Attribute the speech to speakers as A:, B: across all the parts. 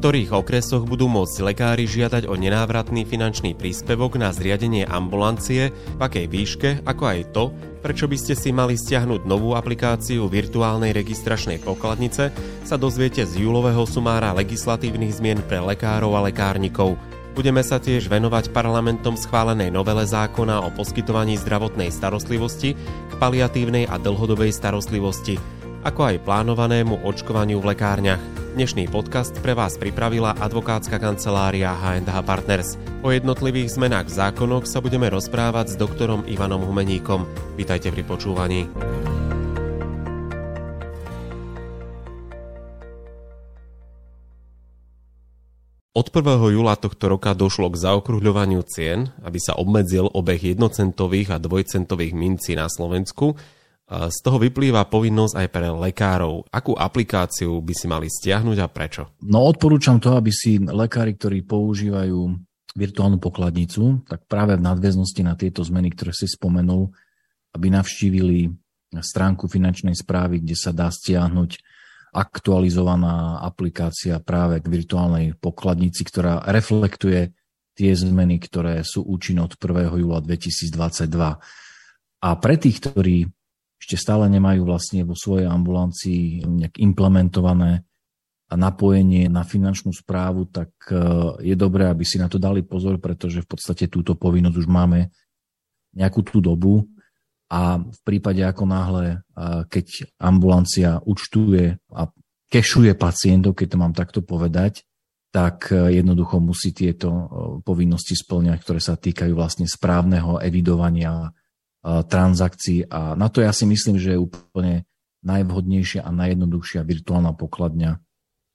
A: Ktorých okresoch budú môcť lekári žiadať o nenávratný finančný príspevok na zriadenie ambulancie, v akej výške, ako aj to, prečo by ste si mali stiahnuť novú aplikáciu virtuálnej registračnej pokladnice, sa dozviete z júlového sumára legislatívnych zmien pre lekárov a lekárnikov. Budeme sa tiež venovať parlamentom schválenej novele zákona o poskytovaní zdravotnej starostlivosti k paliatívnej a dlhodobej starostlivosti – ako aj plánovanému očkovaniu v lekárniach. Dnešný podcast pre vás pripravila advokátska kancelária H&H Partners. O jednotlivých zmenách v zákonoch sa budeme rozprávať s doktorom Ivanom Humeníkom. Vítajte pri počúvaní. Od 1. júla tohto roka došlo k zaokruhľovaniu cien, aby sa obmedzil obeh jednocentových a dvojcentových mincí na Slovensku z toho vyplýva povinnosť aj pre lekárov. Akú aplikáciu by si mali stiahnuť a prečo?
B: No odporúčam to, aby si lekári, ktorí používajú virtuálnu pokladnicu, tak práve v nadväznosti na tieto zmeny, ktoré si spomenul, aby navštívili stránku finančnej správy, kde sa dá stiahnuť aktualizovaná aplikácia práve k virtuálnej pokladnici, ktorá reflektuje tie zmeny, ktoré sú účinné od 1. júla 2022. A pre tých, ktorí ešte stále nemajú vlastne vo svojej ambulancii nejak implementované napojenie na finančnú správu, tak e, je dobré, aby si na to dali pozor, pretože v podstate túto povinnosť už máme nejakú tú dobu. A v prípade ako náhle, e, keď ambulancia účtuje a kešuje pacientov, keď to mám takto povedať, tak e, jednoducho musí tieto povinnosti splňať, ktoré sa týkajú vlastne správneho evidovania transakcií a na to ja si myslím, že je úplne najvhodnejšia a najjednoduchšia virtuálna pokladňa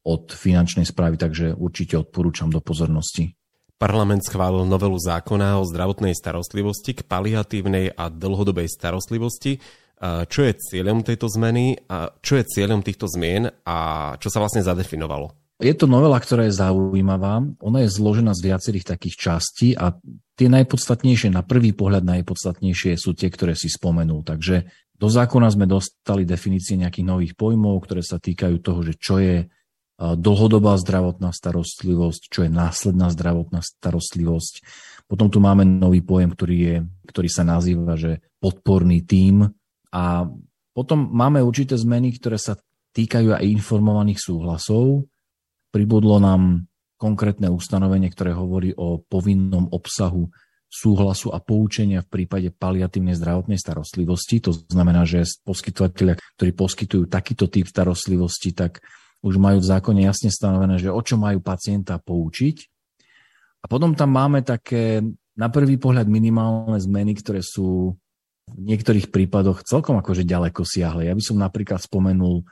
B: od finančnej správy, takže určite odporúčam do pozornosti.
A: Parlament schválil novelu zákona o zdravotnej starostlivosti k paliatívnej a dlhodobej starostlivosti. Čo je cieľom tejto zmeny a čo je cieľom týchto zmien a čo sa vlastne zadefinovalo?
B: Je to novela, ktorá je zaujímavá. Ona je zložená z viacerých takých častí a tie najpodstatnejšie, na prvý pohľad najpodstatnejšie sú tie, ktoré si spomenul. Takže do zákona sme dostali definície nejakých nových pojmov, ktoré sa týkajú toho, že čo je dlhodobá zdravotná starostlivosť, čo je následná zdravotná starostlivosť. Potom tu máme nový pojem, ktorý, je, ktorý sa nazýva, že podporný tím. A potom máme určité zmeny, ktoré sa týkajú aj informovaných súhlasov, pribudlo nám konkrétne ustanovenie, ktoré hovorí o povinnom obsahu súhlasu a poučenia v prípade paliatívnej zdravotnej starostlivosti. To znamená, že poskytovateľia, ktorí poskytujú takýto typ starostlivosti, tak už majú v zákone jasne stanovené, že o čo majú pacienta poučiť. A potom tam máme také na prvý pohľad minimálne zmeny, ktoré sú v niektorých prípadoch celkom akože ďaleko siahle. Ja by som napríklad spomenul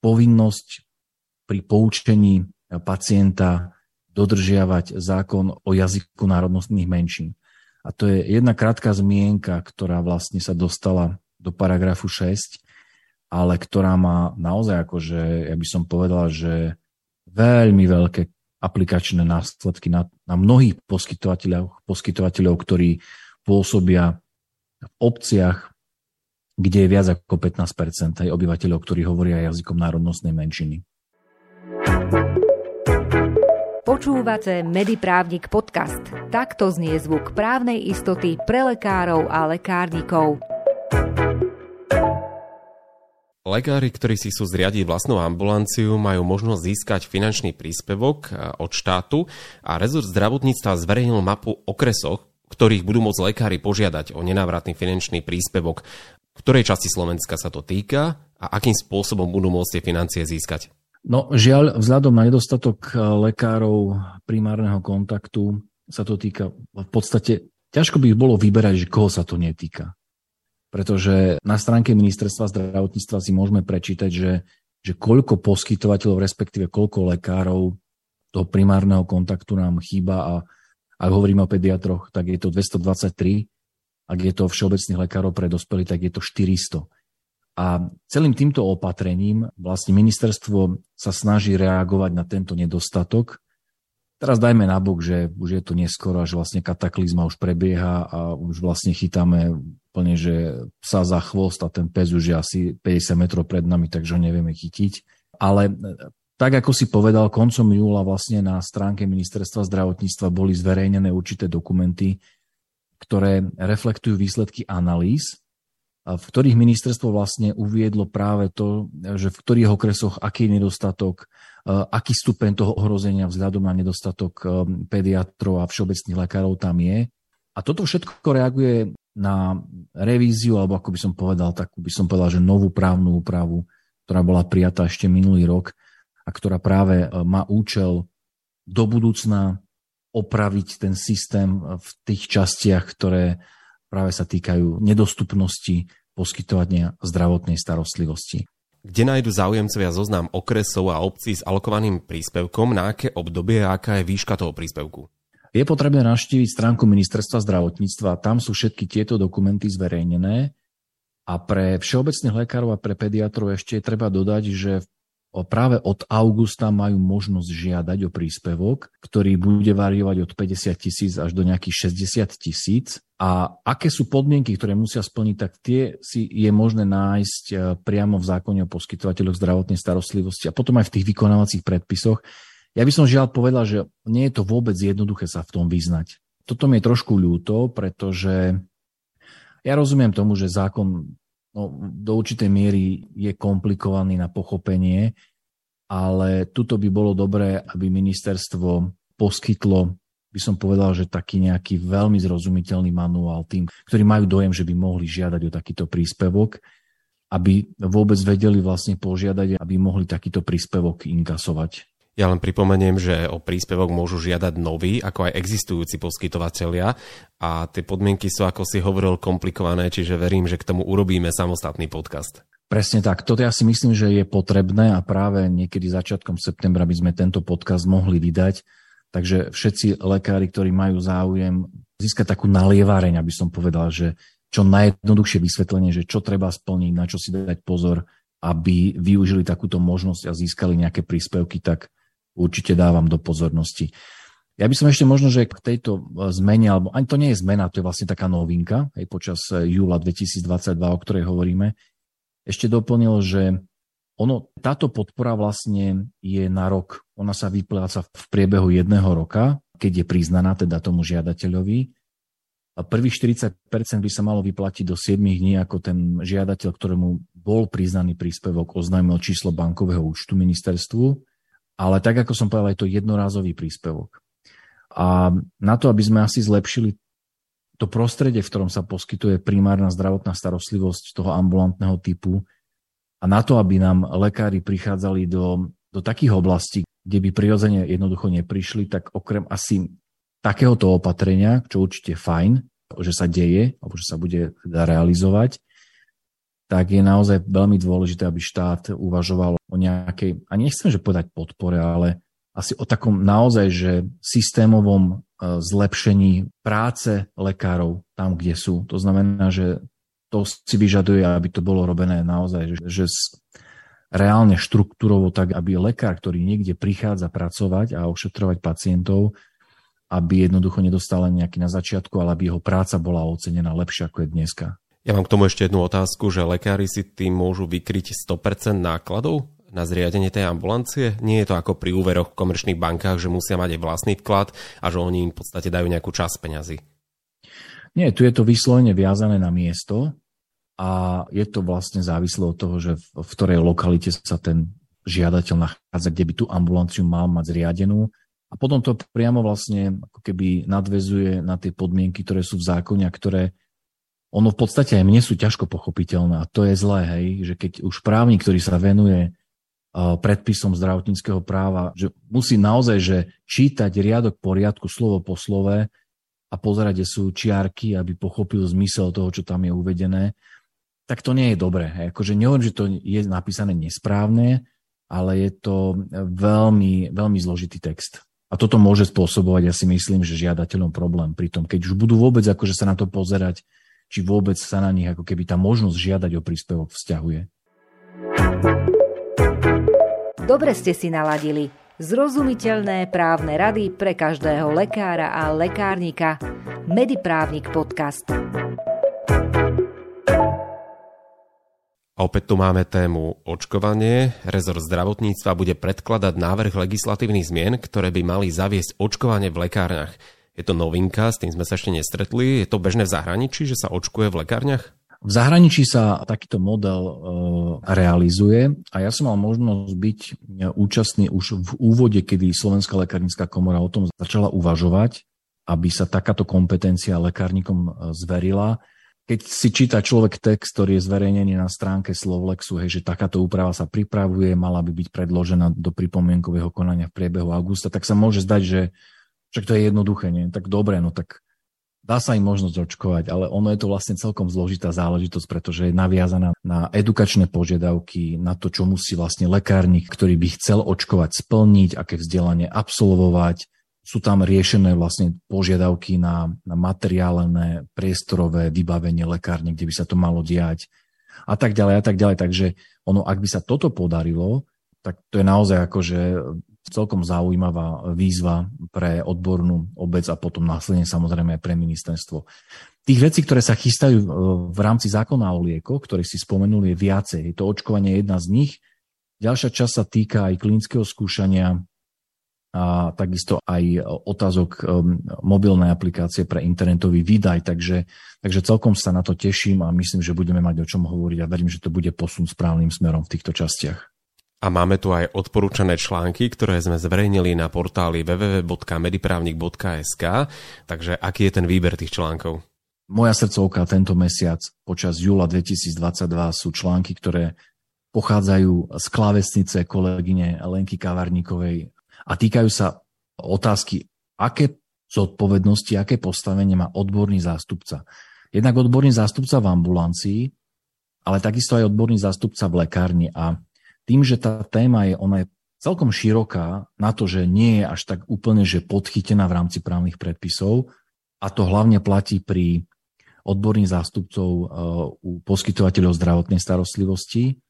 B: povinnosť pri poučení pacienta dodržiavať zákon o jazyku národnostných menšín. A to je jedna krátka zmienka, ktorá vlastne sa dostala do paragrafu 6, ale ktorá má naozaj akože, ja by som povedal, že veľmi veľké aplikačné následky na, na mnohých poskytovateľov, poskytovateľov, ktorí pôsobia v obciach, kde je viac ako 15 aj obyvateľov, ktorí hovoria jazykom národnostnej menšiny.
C: Počúvate Mediprávnik podcast. Takto znie zvuk právnej istoty pre lekárov a lekárnikov.
A: Lekári, ktorí si sú zriadiť vlastnú ambulanciu, majú možnosť získať finančný príspevok eh, od štátu a rezort zdravotníctva zverejnil mapu okresoch, ktorých budú môcť lekári požiadať o nenávratný finančný príspevok. V ktorej časti Slovenska sa to týka a akým spôsobom budú môcť tie financie získať?
B: No žiaľ, vzhľadom na nedostatok eh, lekárov primárneho kontaktu sa to týka v podstate, ťažko by bolo vyberať, že koho sa to netýka. Pretože na stránke ministerstva zdravotníctva si môžeme prečítať, že, že koľko poskytovateľov, respektíve koľko lekárov toho primárneho kontaktu nám chýba a ak hovoríme o pediatroch, tak je to 223 ak je to všeobecných lekárov pre dospelých, tak je to 400. A celým týmto opatrením vlastne ministerstvo sa snaží reagovať na tento nedostatok. Teraz dajme nabok, že už je to neskoro a že vlastne kataklizma už prebieha a už vlastne chytáme úplne, že sa za chvost a ten pes už je asi 50 metrov pred nami, takže ho nevieme chytiť. Ale tak ako si povedal, koncom júla vlastne na stránke ministerstva zdravotníctva boli zverejnené určité dokumenty, ktoré reflektujú výsledky analýz v ktorých ministerstvo vlastne uviedlo práve to, že v ktorých okresoch aký je nedostatok, e, aký stupeň toho ohrozenia vzhľadom na nedostatok e, pediatrov a všeobecných lekárov tam je. A toto všetko reaguje na revíziu, alebo ako by som povedal, takú by som povedal, že novú právnu úpravu, ktorá bola prijatá ešte minulý rok a ktorá práve e, má účel do budúcna opraviť ten systém v tých častiach, ktoré práve sa týkajú nedostupnosti poskytovania zdravotnej starostlivosti.
A: Kde nájdu záujemcovia zoznam okresov a obcí s alokovaným príspevkom, na aké obdobie a aká je výška toho príspevku?
B: Je potrebné navštíviť stránku ministerstva zdravotníctva, tam sú všetky tieto dokumenty zverejnené a pre všeobecných lekárov a pre pediatrov ešte je treba dodať, že v práve od augusta majú možnosť žiadať o príspevok, ktorý bude variovať od 50 tisíc až do nejakých 60 tisíc. A aké sú podmienky, ktoré musia splniť, tak tie si je možné nájsť e, priamo v zákone o poskytovateľoch zdravotnej starostlivosti a potom aj v tých vykonávacích predpisoch. Ja by som žiaľ povedal, že nie je to vôbec jednoduché sa v tom vyznať. Toto mi je trošku ľúto, pretože ja rozumiem tomu, že zákon no, do určitej miery je komplikovaný na pochopenie, ale tuto by bolo dobré, aby ministerstvo poskytlo, by som povedal, že taký nejaký veľmi zrozumiteľný manuál tým, ktorí majú dojem, že by mohli žiadať o takýto príspevok, aby vôbec vedeli vlastne požiadať, aby mohli takýto príspevok inkasovať.
A: Ja len pripomeniem, že o príspevok môžu žiadať noví, ako aj existujúci poskytovateľia a tie podmienky sú, ako si hovoril, komplikované, čiže verím, že k tomu urobíme samostatný podcast.
B: Presne tak. Toto ja si myslím, že je potrebné a práve niekedy začiatkom septembra by sme tento podcast mohli vydať. Takže všetci lekári, ktorí majú záujem získať takú nalievareň, aby som povedal, že čo najjednoduchšie vysvetlenie, že čo treba splniť, na čo si dať pozor, aby využili takúto možnosť a získali nejaké príspevky, tak určite dávam do pozornosti. Ja by som ešte možno, že k tejto e, zmene, alebo ani to nie je zmena, to je vlastne taká novinka, aj počas e, júla 2022, o ktorej hovoríme, ešte doplnil, že ono, táto podpora vlastne je na rok. Ona sa vypláca v priebehu jedného roka, keď je priznaná teda tomu žiadateľovi. A prvých 40% by sa malo vyplatiť do 7 dní, ako ten žiadateľ, ktorému bol priznaný príspevok, oznámil číslo bankového účtu ministerstvu ale tak, ako som povedal, je to jednorázový príspevok. A na to, aby sme asi zlepšili to prostredie, v ktorom sa poskytuje primárna zdravotná starostlivosť toho ambulantného typu a na to, aby nám lekári prichádzali do, do takých oblastí, kde by prirodzene jednoducho neprišli, tak okrem asi takéhoto opatrenia, čo určite fajn, že sa deje, alebo že sa bude teda realizovať, tak je naozaj veľmi dôležité, aby štát uvažoval o nejakej, a nechcem, že povedať podpore, ale asi o takom naozaj, že systémovom e, zlepšení práce lekárov tam, kde sú. To znamená, že to si vyžaduje, aby to bolo robené naozaj, že, že reálne štruktúrovo tak, aby lekár, ktorý niekde prichádza pracovať a ošetrovať pacientov, aby jednoducho nedostal len nejaký na začiatku, ale aby jeho práca bola ocenená lepšie ako je dneska.
A: Ja mám k tomu ešte jednu otázku, že lekári si tým môžu vykryť 100% nákladov na zriadenie tej ambulancie? Nie je to ako pri úveroch v komerčných bankách, že musia mať aj vlastný vklad a že oni im v podstate dajú nejakú časť peňazí?
B: Nie, tu je to vyslovene viazané na miesto a je to vlastne závislé od toho, že v, ktorej lokalite sa ten žiadateľ nachádza, kde by tú ambulanciu mal mať zriadenú. A potom to priamo vlastne ako keby nadvezuje na tie podmienky, ktoré sú v zákone a ktoré ono v podstate aj mne sú ťažko pochopiteľné a to je zlé, hej, že keď už právnik, ktorý sa venuje predpisom zdravotníckého práva, že musí naozaj že čítať riadok poriadku slovo po slove a pozerať, kde sú čiarky, aby pochopil zmysel toho, čo tam je uvedené, tak to nie je dobré. Hej. Akože nehovorím, že to je napísané nesprávne, ale je to veľmi, veľmi zložitý text. A toto môže spôsobovať, ja si myslím, že žiadateľom problém pri tom, keď už budú vôbec akože sa na to pozerať či vôbec sa na nich ako keby tá možnosť žiadať o príspevok vzťahuje.
C: Dobre ste si naladili. Zrozumiteľné právne rady pre každého lekára a lekárnika. Mediprávnik podcast.
A: A opäť tu máme tému očkovanie. Rezort zdravotníctva bude predkladať návrh legislatívnych zmien, ktoré by mali zaviesť očkovanie v lekárniach. Je to novinka, s tým sme sa ešte nestretli. Je to bežné v zahraničí, že sa očkuje v lekárniach?
B: V zahraničí sa takýto model e, realizuje a ja som mal možnosť byť účastný už v úvode, kedy Slovenská lekárnická komora o tom začala uvažovať, aby sa takáto kompetencia lekárnikom e, zverila. Keď si číta človek text, ktorý je zverejnený na stránke Slovlexu, hej, že takáto úprava sa pripravuje, mala by byť predložená do pripomienkového konania v priebehu augusta, tak sa môže zdať, že však to je jednoduché, nie? Tak dobre, no tak dá sa im možnosť očkovať, ale ono je to vlastne celkom zložitá záležitosť, pretože je naviazaná na edukačné požiadavky, na to, čo musí vlastne lekárnik, ktorý by chcel očkovať, splniť, aké vzdelanie absolvovať. Sú tam riešené vlastne požiadavky na, na materiálne, priestorové vybavenie lekárne, kde by sa to malo diať a tak ďalej a tak ďalej. Takže ono, ak by sa toto podarilo, tak to je naozaj akože celkom zaujímavá výzva pre odbornú obec a potom následne samozrejme aj pre ministerstvo. Tých vecí, ktoré sa chystajú e, v rámci zákona o liekoch, ktoré si spomenuli, je viacej. Je to očkovanie jedna z nich. Ďalšia časť sa týka aj klinického skúšania a takisto aj otázok e, mobilnej aplikácie pre internetový výdaj, takže, takže celkom sa na to teším a myslím, že budeme mať o čom hovoriť a verím, že to bude posun správnym smerom v týchto častiach.
A: A máme tu aj odporúčané články, ktoré sme zverejnili na portáli www.mediprávnik.sk. Takže aký je ten výber tých článkov?
B: Moja srdcovka tento mesiac počas júla 2022 sú články, ktoré pochádzajú z klávesnice kolegyne Lenky Kavarníkovej a týkajú sa otázky, aké zodpovednosti, aké postavenie má odborný zástupca. Jednak odborný zástupca v ambulancii, ale takisto aj odborný zástupca v lekárni. A tým, že tá téma je, ona je celkom široká na to, že nie je až tak úplne, že podchytená v rámci právnych predpisov a to hlavne platí pri odborných zástupcov uh, u poskytovateľov zdravotnej starostlivosti,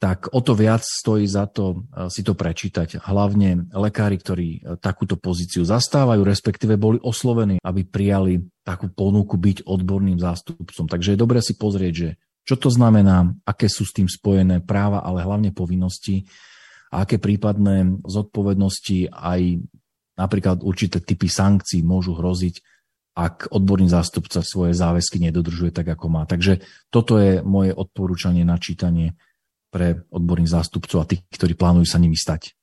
B: tak o to viac stojí za to uh, si to prečítať. Hlavne lekári, ktorí uh, takúto pozíciu zastávajú, respektíve boli oslovení, aby prijali takú ponuku byť odborným zástupcom. Takže je dobré si pozrieť, že čo to znamená, aké sú s tým spojené práva, ale hlavne povinnosti a aké prípadné zodpovednosti aj napríklad určité typy sankcií môžu hroziť, ak odborný zástupca svoje záväzky nedodržuje tak, ako má. Takže toto je moje odporúčanie na čítanie pre odborných zástupcov a tých, ktorí plánujú sa nimi stať.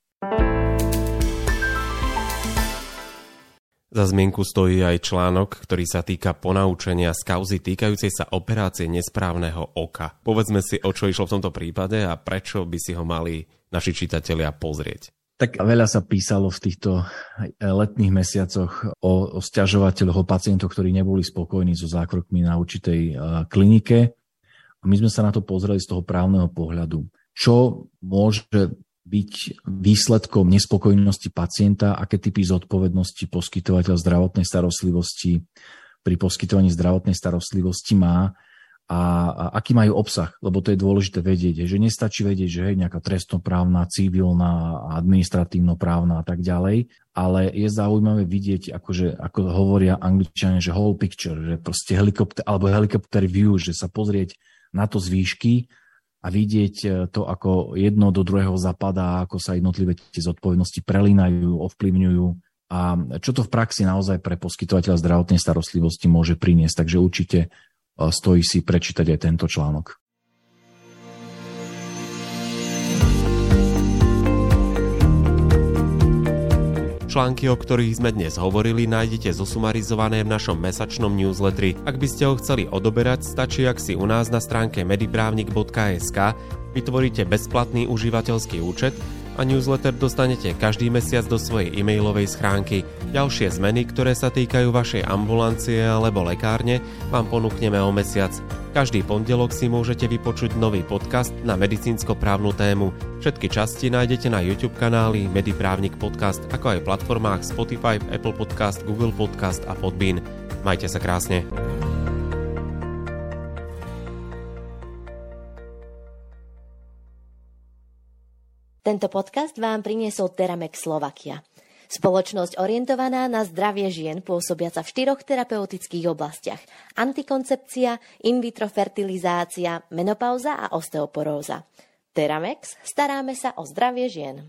A: Za zmienku stojí aj článok, ktorý sa týka ponaučenia z kauzy týkajúcej sa operácie nesprávneho oka. Povedzme si, o čo išlo v tomto prípade a prečo by si ho mali naši čitatelia pozrieť.
B: Tak veľa sa písalo v týchto letných mesiacoch o, o stiažovateľoch, o pacientoch, ktorí neboli spokojní so zákrokmi na určitej uh, klinike. A my sme sa na to pozreli z toho právneho pohľadu. Čo môže byť výsledkom nespokojnosti pacienta, aké typy zodpovednosti poskytovateľ zdravotnej starostlivosti pri poskytovaní zdravotnej starostlivosti má a, a aký majú obsah, lebo to je dôležité vedieť, že nestačí vedieť, že je nejaká trestnoprávna, civilná, administratívnoprávna a tak ďalej, ale je zaujímavé vidieť, akože, ako hovoria angličania, že whole picture, že proste helikopter, alebo helicopter view, že sa pozrieť na to z výšky a vidieť e, to, ako jedno do druhého zapadá, ako sa jednotlivé tie zodpovednosti prelínajú, ovplyvňujú a čo to v praxi naozaj pre poskytovateľa zdravotnej starostlivosti môže priniesť. Takže určite e, stojí si prečítať aj tento článok.
A: Články, o ktorých sme dnes hovorili, nájdete zosumarizované v našom mesačnom newsletteri. Ak by ste ho chceli odoberať, stačí, ak si u nás na stránke mediprávnik.sk vytvoríte bezplatný užívateľský účet a newsletter dostanete každý mesiac do svojej e-mailovej schránky. Ďalšie zmeny, ktoré sa týkajú vašej ambulancie alebo lekárne, vám ponúkneme o mesiac. Každý pondelok si môžete vypočuť nový podcast na medicínsko-právnu tému. Všetky časti nájdete na YouTube kanáli Mediprávnik Podcast, ako aj platformách Spotify, Apple Podcast, Google Podcast a Podbean. Majte sa krásne.
D: Tento podcast vám priniesol Teramex Slovakia. Spoločnosť orientovaná na zdravie žien pôsobiaca v štyroch terapeutických oblastiach. Antikoncepcia, in vitro fertilizácia, menopauza a osteoporóza. Teramex, staráme sa o zdravie žien.